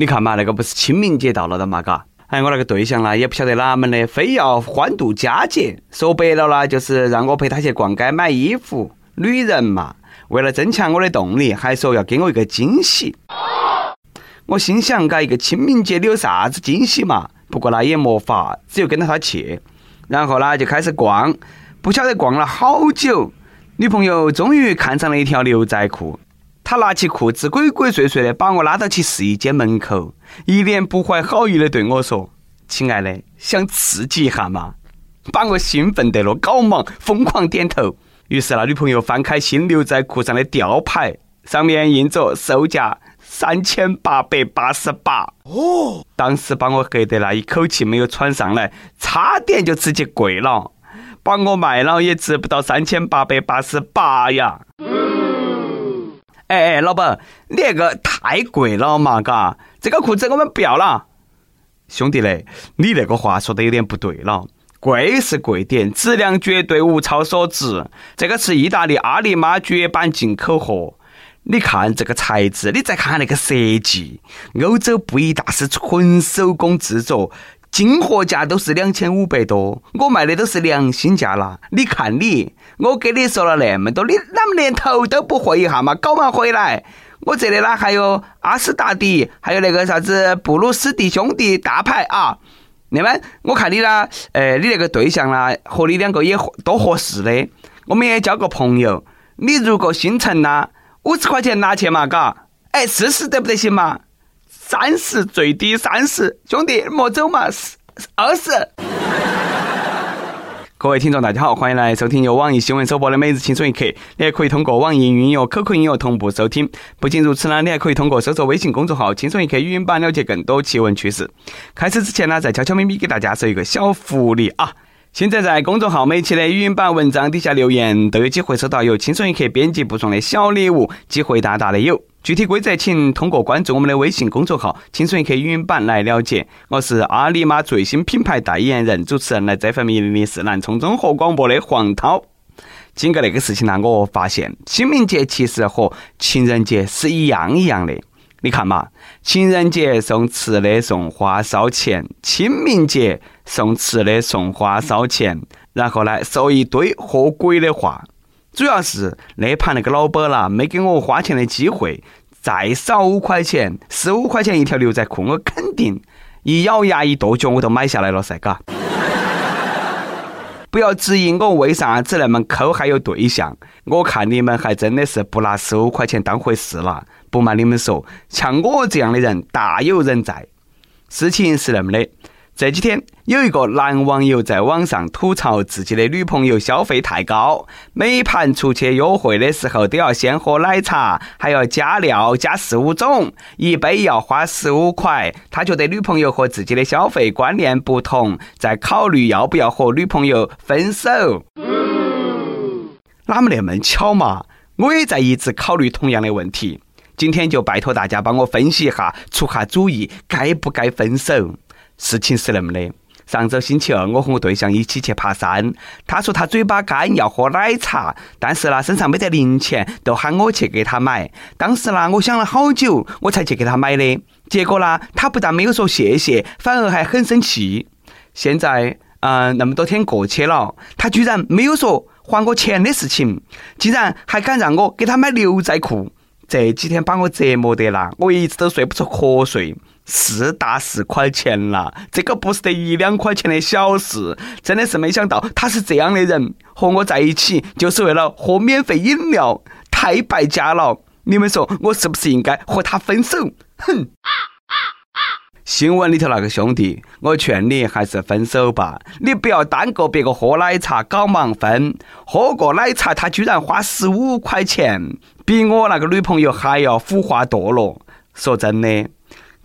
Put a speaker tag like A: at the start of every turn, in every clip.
A: 你看嘛，那个不是清明节到了的嘛，嘎。哎，我那个对象呢，也不晓得哪门的，非要欢度佳节。说白了呢，就是让我陪他去逛街买衣服。女人嘛，为了增强我的动力，还说要给我一个惊喜。我心想，嘎，一个清明节你有啥子惊喜嘛？不过那也没法，只有跟着他去。然后呢，就开始逛，不晓得逛了好久，女朋友终于看上了一条牛仔裤。她拿起裤子，鬼鬼祟祟的把我拉到去试衣间门口。一脸不怀好意的对我说：“亲爱的，想刺激一下嘛？”把我兴奋得了，搞忙疯狂点头。于是那女朋友翻开新牛仔裤上的吊牌，上面印着售价三千八百八十八。哦，当时把我吓得那一口气没有喘上来，差点就直接跪了。把我卖了也值不到三千八百八十八呀。哎哎，老板，你那个太贵了嘛，嘎，这个裤子我们不要了。兄弟嘞，你那个话说的有点不对了，贵是贵点，质量绝对物超所值。这个是意大利阿里妈绝版进口货，你看这个材质，你再看那个设计，欧洲布艺大师纯手工制作。进货价都是两千五百多，我卖的都是良心价了。你看你，我给你说了那么多，你啷么连头都不回一下嘛？搞嘛回来！我这里呢还有阿斯达迪，还有那个啥子布鲁斯蒂兄弟大牌啊。那么我看你呢，呃，你那个对象呢和你两个也多合适的，我们也交个朋友。你如果心诚呢，五十块钱拿去嘛，嘎？哎，四十得不得行嘛？三十最低三十，兄弟莫走嘛，二十。各位听众，大家好，欢迎来收听由网易新闻首播的《每日轻松一刻》。你还可以通过网易云音乐、QQ 音乐同步收听。不仅如此呢，你还可以通过搜索微信公众号“轻松一刻”语音版了解更多奇闻趣事。开始之前呢，再悄悄咪咪给大家说一个小福利啊！现在在公众号每期的语音版文章底下留言，都有机会收到由轻松一刻编辑部送的小礼物，机会大大的有。具体规则，请通过关注我们的微信公众号“轻松一刻语音版”来了解。我是阿里玛最新品牌代言人、主持人，来这份命令的是南充综合广播的黄涛。经过那个事情呢，我发现清明节其实和情人节是一样一样的。你看嘛，情人节送吃的送花烧钱，清明节送吃的送花烧钱，然后呢说一堆和鬼的话。主要是那盘那个老板啦，没给我花钱的机会。再少五块钱，十五块钱一条牛仔裤，我肯定一咬牙一跺脚，我都买下来了噻，嘎。不要质疑我为啥子那么抠，还有对象。我看你们还真的是不拿十五块钱当回事了。不瞒你们说，像我这样的人大有人在。事情是那么的。这几天有一个男网友在网上吐槽自己的女朋友消费太高，每盘出去约会的时候都要先喝奶茶，还要加料加四五种，一杯要花十五块。他觉得女朋友和自己的消费观念不同，在考虑要不要和女朋友分手。哪么那么巧嘛？我也在一直考虑同样的问题。今天就拜托大家帮我分析一下，出下主意，该不该分手？事情是那么的，上周星期二，我和我对象一起去爬山。他说他嘴巴干要喝奶茶，但是呢身上没得零钱，都喊我去给他买。当时呢我想了好久，我才去给他买的。结果呢他不但没有说谢谢，反而还很生气。现在，嗯，那么多天过去了，他居然没有说还我钱的事情，竟然还敢让我给他买牛仔裤。这几天把我折磨得啦，我一直都睡不着瞌睡。四大十块钱了，这个不是得一两块钱的小事，真的是没想到他是这样的人，和我在一起就是为了喝免费饮料，太败家了！你们说我是不是应该和他分手？哼！新闻里头那个兄弟，我劝你还是分手吧，你不要耽搁别个喝奶茶搞忙分，喝个奶茶他居然花十五块钱，比我那个女朋友还要腐化堕落。说真的。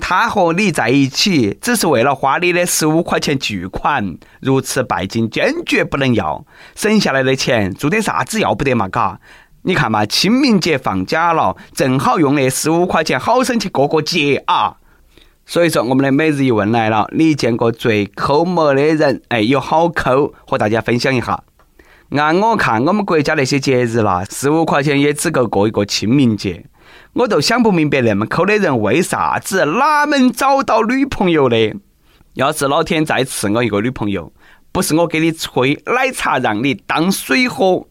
A: 他和你在一起，只是为了花你的十五块钱巨款，如此拜金坚决不能要。省下来的钱做点啥子要不得嘛？嘎，你看嘛，清明节放假了，正好用那十五块钱好生去过过节啊。所以说，我们的每日一问来了，你见过最抠门的人？哎，有好抠，和大家分享一下。按我看，我们国家那些节日啦，十五块钱也只够过一个清明节。我都想不明白那么抠的人为啥子哪门找到女朋友的？要是老天再赐我一个女朋友，不是我给你吹奶茶，让你当水喝。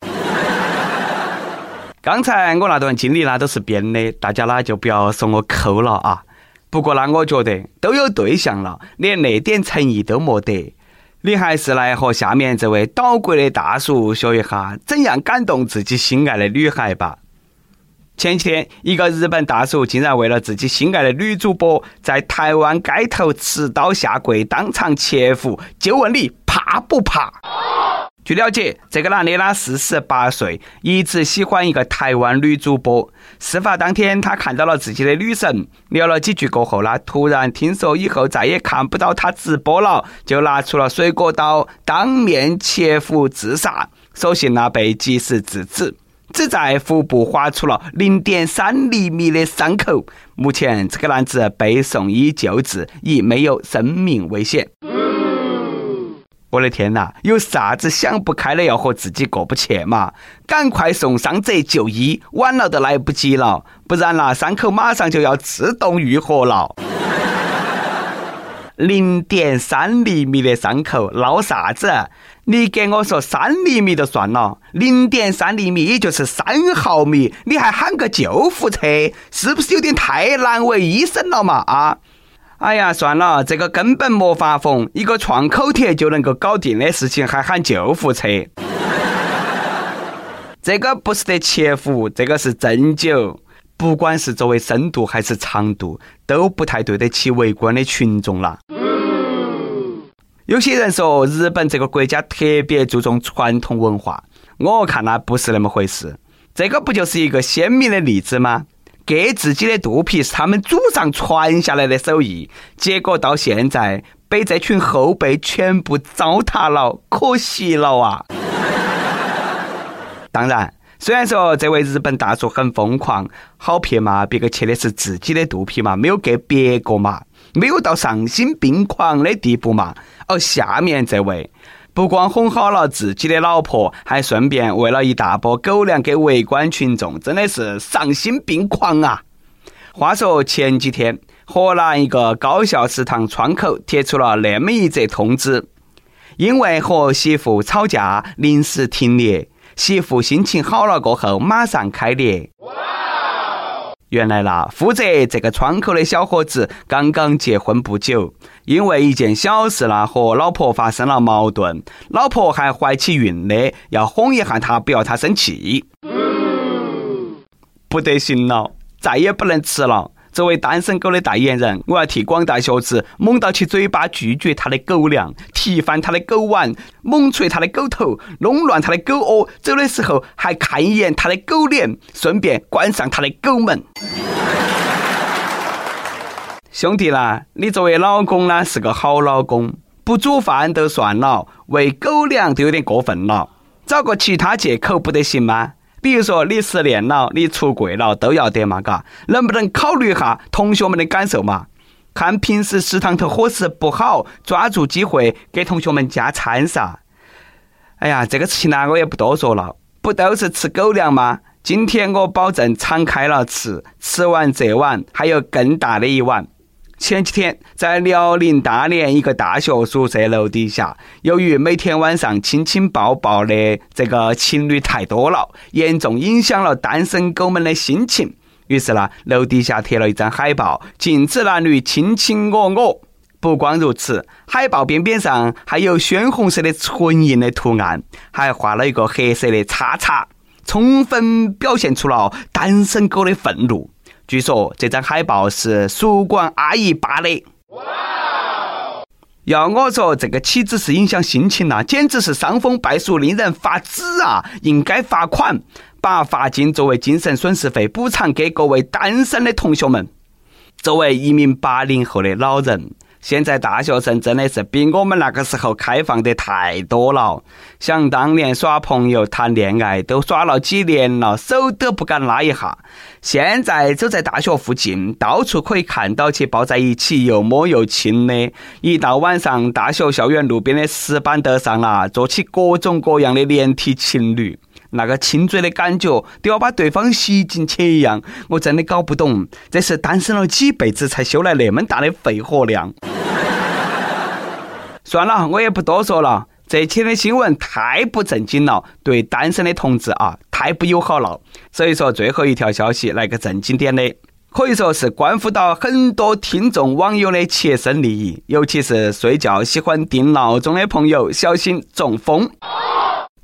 A: 刚才我那段经历呢都是编的，大家呢就不要说我抠了啊。不过呢，我觉得都有对象了，连那点诚意都没得，你还是来和下面这位岛国的大叔学一下怎样感动自己心爱的女孩吧。前几天，一个日本大叔竟然为了自己心爱的女主播，在台湾街头持刀下跪，当场切腹，就问你怕不怕？据了解，这个男的呢四十八岁，一直喜欢一个台湾女主播。事发当天，他看到了自己的女神，聊了几句过后呢，突然听说以后再也看不到她直播了，就拿出了水果刀，当面切腹自杀。所幸呢，被及时制止。只在腹部划出了零点三厘米的伤口，目前这个男子被送医救治，已没有生命危险。我的天哪，有啥子想不开的要和自己过不去嘛？赶快送伤者就医，晚了都来不及了，不然那伤口马上就要自动愈合了。零点三厘米的伤口闹啥子？你给我说三厘米就算了，零点三厘米也就是三毫米，你还喊个救护车，是不是有点太难为医生了嘛？啊！哎呀，算了，这个根本没法缝，一个创口贴就能够搞定的事情，还喊救护车？这个不是得切腹，这个是针灸。不管是作为深度还是长度，都不太对得起围观的群众了。有些人说日本这个国家特别注重传统文化，我看那不是那么回事。这个不就是一个鲜明的例子吗？割自己的肚皮是他们祖上传下来的手艺，结果到现在被这群后辈全部糟蹋了，可惜了啊！当然，虽然说这位日本大叔很疯狂，好撇嘛，别个切的是自己的肚皮嘛，没有割别个嘛。没有到丧心病狂的地步嘛？而下面这位不光哄好了自己的老婆，还顺便喂了一大波狗粮给围观群众，真的是丧心病狂啊！话说前几天，河南一个高校食堂窗口贴出了那么一则通知：因为和媳妇吵架，临时停业，媳妇心情好了过后，马上开业。原来啦，负责这个窗口的小伙子刚刚结婚不久，因为一件小事啦和老婆发生了矛盾，老婆还怀起孕的，要哄一下他，不要他生气。不得行了，再也不能吃了。作为单身狗的代言人，我要替广大学子猛到起嘴巴拒绝他的狗粮，踢翻他的狗碗，猛捶他的狗头，弄乱他的狗窝，走的时候还看一眼他的狗脸，顺便关上他的狗门。兄弟啦，你作为老公呢是个好老公，不煮饭都算了，喂狗粮都有点过分了，找个其他借口不得行吗？比如说你失恋了，你出柜了，都要得嘛，嘎？能不能考虑一下同学们的感受嘛？看平时食堂头伙食不好，抓住机会给同学们加餐噻。哎呀，这个事情呢，我也不多说了，不都是吃狗粮吗？今天我保证敞开了吃，吃完这碗还有更大的一碗。前几天，在辽宁大连一个大学宿舍楼底下，由于每天晚上亲亲抱抱的这个情侣太多了，严重影响了单身狗们的心情。于是呢，楼底下贴了一张海报，禁止男女卿卿我我。不光如此，海报边边上还有鲜红色的唇印的图案，还画了一个黑色的叉叉，充分表现出了单身狗的愤怒。据说这张海报是宿管阿姨扒的。哇要我说，这个岂止是影响心情呐，简直是伤风败俗，令人发指啊！应该罚款，把罚金作为精神损失费补偿给各位单身的同学们。作为一名八零后的老人。现在大学生真的是比我们那个时候开放的太多了。想当年耍朋友、谈恋爱都耍了几年了，手都不敢拉一下。现在走在大学附近，到处可以看到起抱在一起又摸又亲的。一到晚上，大学校园路边的石板凳上啊，坐起各种各样的连体情侣。那个亲嘴的感觉都要把对方吸进去一样。我真的搞不懂，这是单身了几辈子才修来那么大的肺活量。算了，我也不多说了。这期的新闻太不正经了，对单身的同志啊，太不友好了。所以说，最后一条消息来个正经点的，可以说是关乎到很多听众网友的切身利益，尤其是睡觉喜欢定闹钟的朋友，小心中风。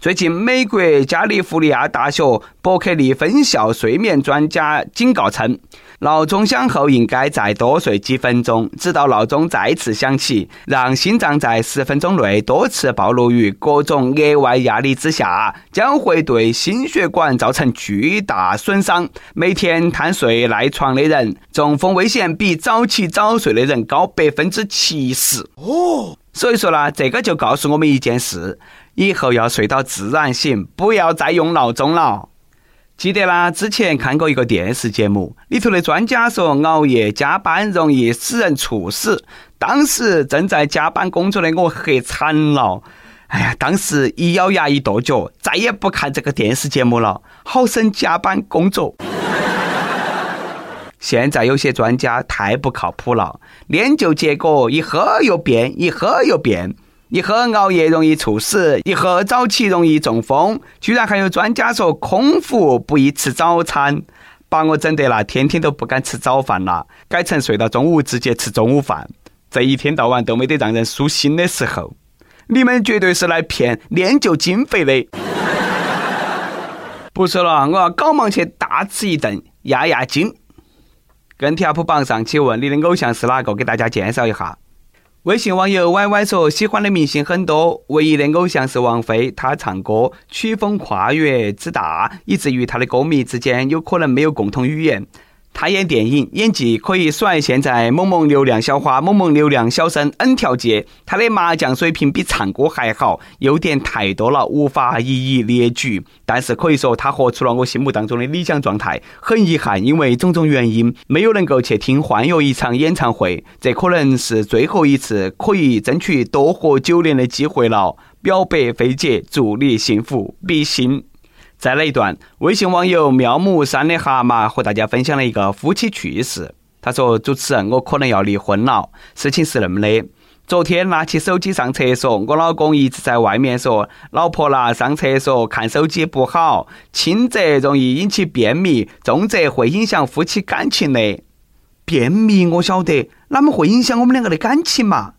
A: 最近，美国加利福尼亚大学伯克利分校睡眠专家警告称，闹钟响后应该再多睡几分钟，直到闹钟再次响起，让心脏在十分钟内多次暴露于各种额外压力之下，将会对心血管造成巨大损伤。每天贪睡赖床的人，中风危险比早起早睡的人高百分之七十。哦，所以说呢，这个就告诉我们一件事。以后要睡到自然醒，不要再用闹钟了。记得啦，之前看过一个电视节目，里头的专家说熬夜加班容易使人猝死。当时正在加班工作的我黑惨了。哎呀，当时一咬牙一跺脚，再也不看这个电视节目了，好生加班工作。现在有些专家太不靠谱了，研究结果一喝又变，一喝又变。一喝熬夜容易猝死，一喝早起容易中风，居然还有专家说空腹不宜吃早餐，把我整得那天天都不敢吃早饭了，改成睡到中午直接吃中午饭，这一天到晚都没得让人舒心的时候。你们绝对是来骗练就经费的。不说了，我要赶忙去大吃一顿压压惊。跟条谱榜上，请问你的偶像是哪个？给大家介绍一下。微信网友 Y Y 说：“喜欢的明星很多，唯一的偶像是王菲。她唱歌曲风跨越之大，以至于她的歌迷之间有可能没有共同语言。”他演电影演技可以甩现在某某流量小花、某某流量小生 N 条街。他的麻将水平比唱歌还好，优点太多了，无法一一列举。但是可以说，他活出了我心目当中的理想状态。很遗憾，因为种种原因，没有能够去听欢乐一场演唱会。这可能是最后一次可以争取多活九年的机会了。表白费姐，祝你幸福，比心。再来一段，微信网友妙木山的蛤蟆和大家分享了一个夫妻趣事。他说：“主持人，我可能要离婚了。事情是那么的，昨天拿起手机上厕所，我老公一直在外面说：‘老婆啦，上厕所看手机不好，轻则容易引起便秘，重则会影响夫妻感情的。’便秘我晓得，哪么会影响我们两个的感情嘛？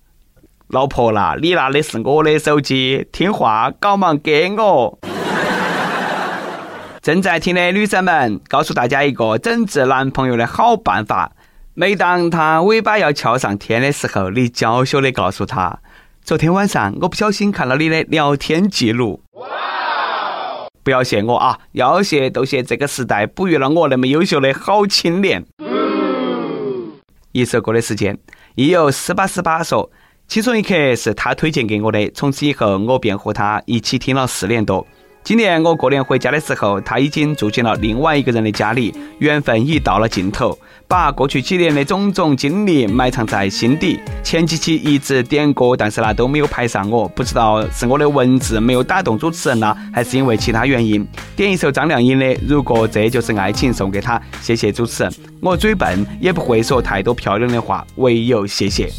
A: 老婆啦，你拿的是我的手机，听话，赶忙给我。”正在听的女生们，告诉大家一个整治男朋友的好办法：每当他尾巴要翘上天的时候，你娇羞的告诉他：“昨天晚上我不小心看了你的聊天记录。”不要谢我啊！要谢都谢这个时代哺育了我那么优秀的好青年。一首歌的时间，亦有四八四八说：“轻松一刻是他推荐给我的，从此以后我便和他一起听了四年多。”今年我过年回家的时候，他已经住进了另外一个人的家里，缘分已到了尽头。把过去几年的种种经历埋藏在心底。前几期一直点歌，但是呢都没有排上，我不知道是我的文字没有打动主持人呢，还是因为其他原因。点一首张靓颖的《如果这就是爱情》送给他，谢谢主持人。我嘴笨，也不会说太多漂亮的话，唯有谢谢。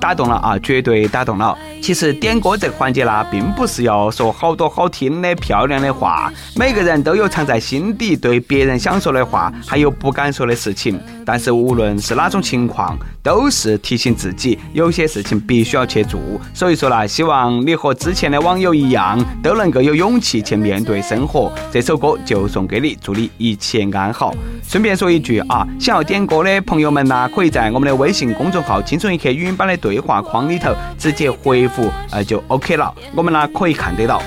A: 打动了啊，绝对打动了。其实点歌这个环节呢，并不是要说好多好听的漂亮的话，每个人都有藏在心底对别人想说的话，还有不敢说的事情。但是无论是哪种情况，都是提醒自己有些事情必须要去做。所以说啦，希望你和之前的网友一样，都能够有勇气去面对生活。这首歌就送给你，祝你一切安好。顺便说一句啊，想要点歌的朋友们呢，可以在我们的微信公众号“轻松一刻”语音版的对话框里头直接回。复呃就 OK 了，我们呢可以看得到。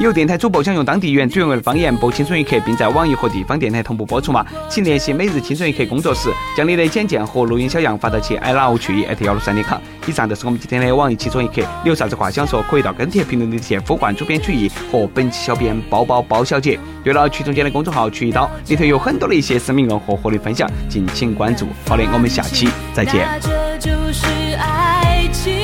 A: 有电台主播想用当地原汁原味的方言播《青春一刻》，并在网易和地方电台同步播出吗？请联系每日《青春一刻》工作室，将你的简介和录音小样发到其 i love 去 at 幺六三点 com。以上就是我们今天的网易《青春一刻》，你有啥子话想说，可以到跟帖评论里去呼唤主编曲艺和本期小编包包包小姐。对了，曲中间的公众号“曲一刀”里头有很多的一些私密和活力分享，敬请关注。好的，我们下期再见。这就是爱
B: 情。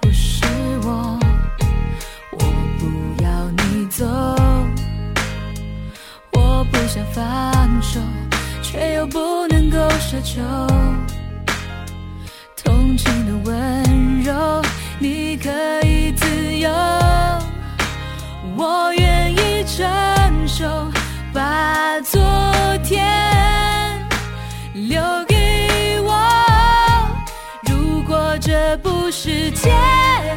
B: 不是我，我不要你走，我不想放手，却又不能够奢求。同情的温柔，你可以自由，我愿意承受，把昨天留世界。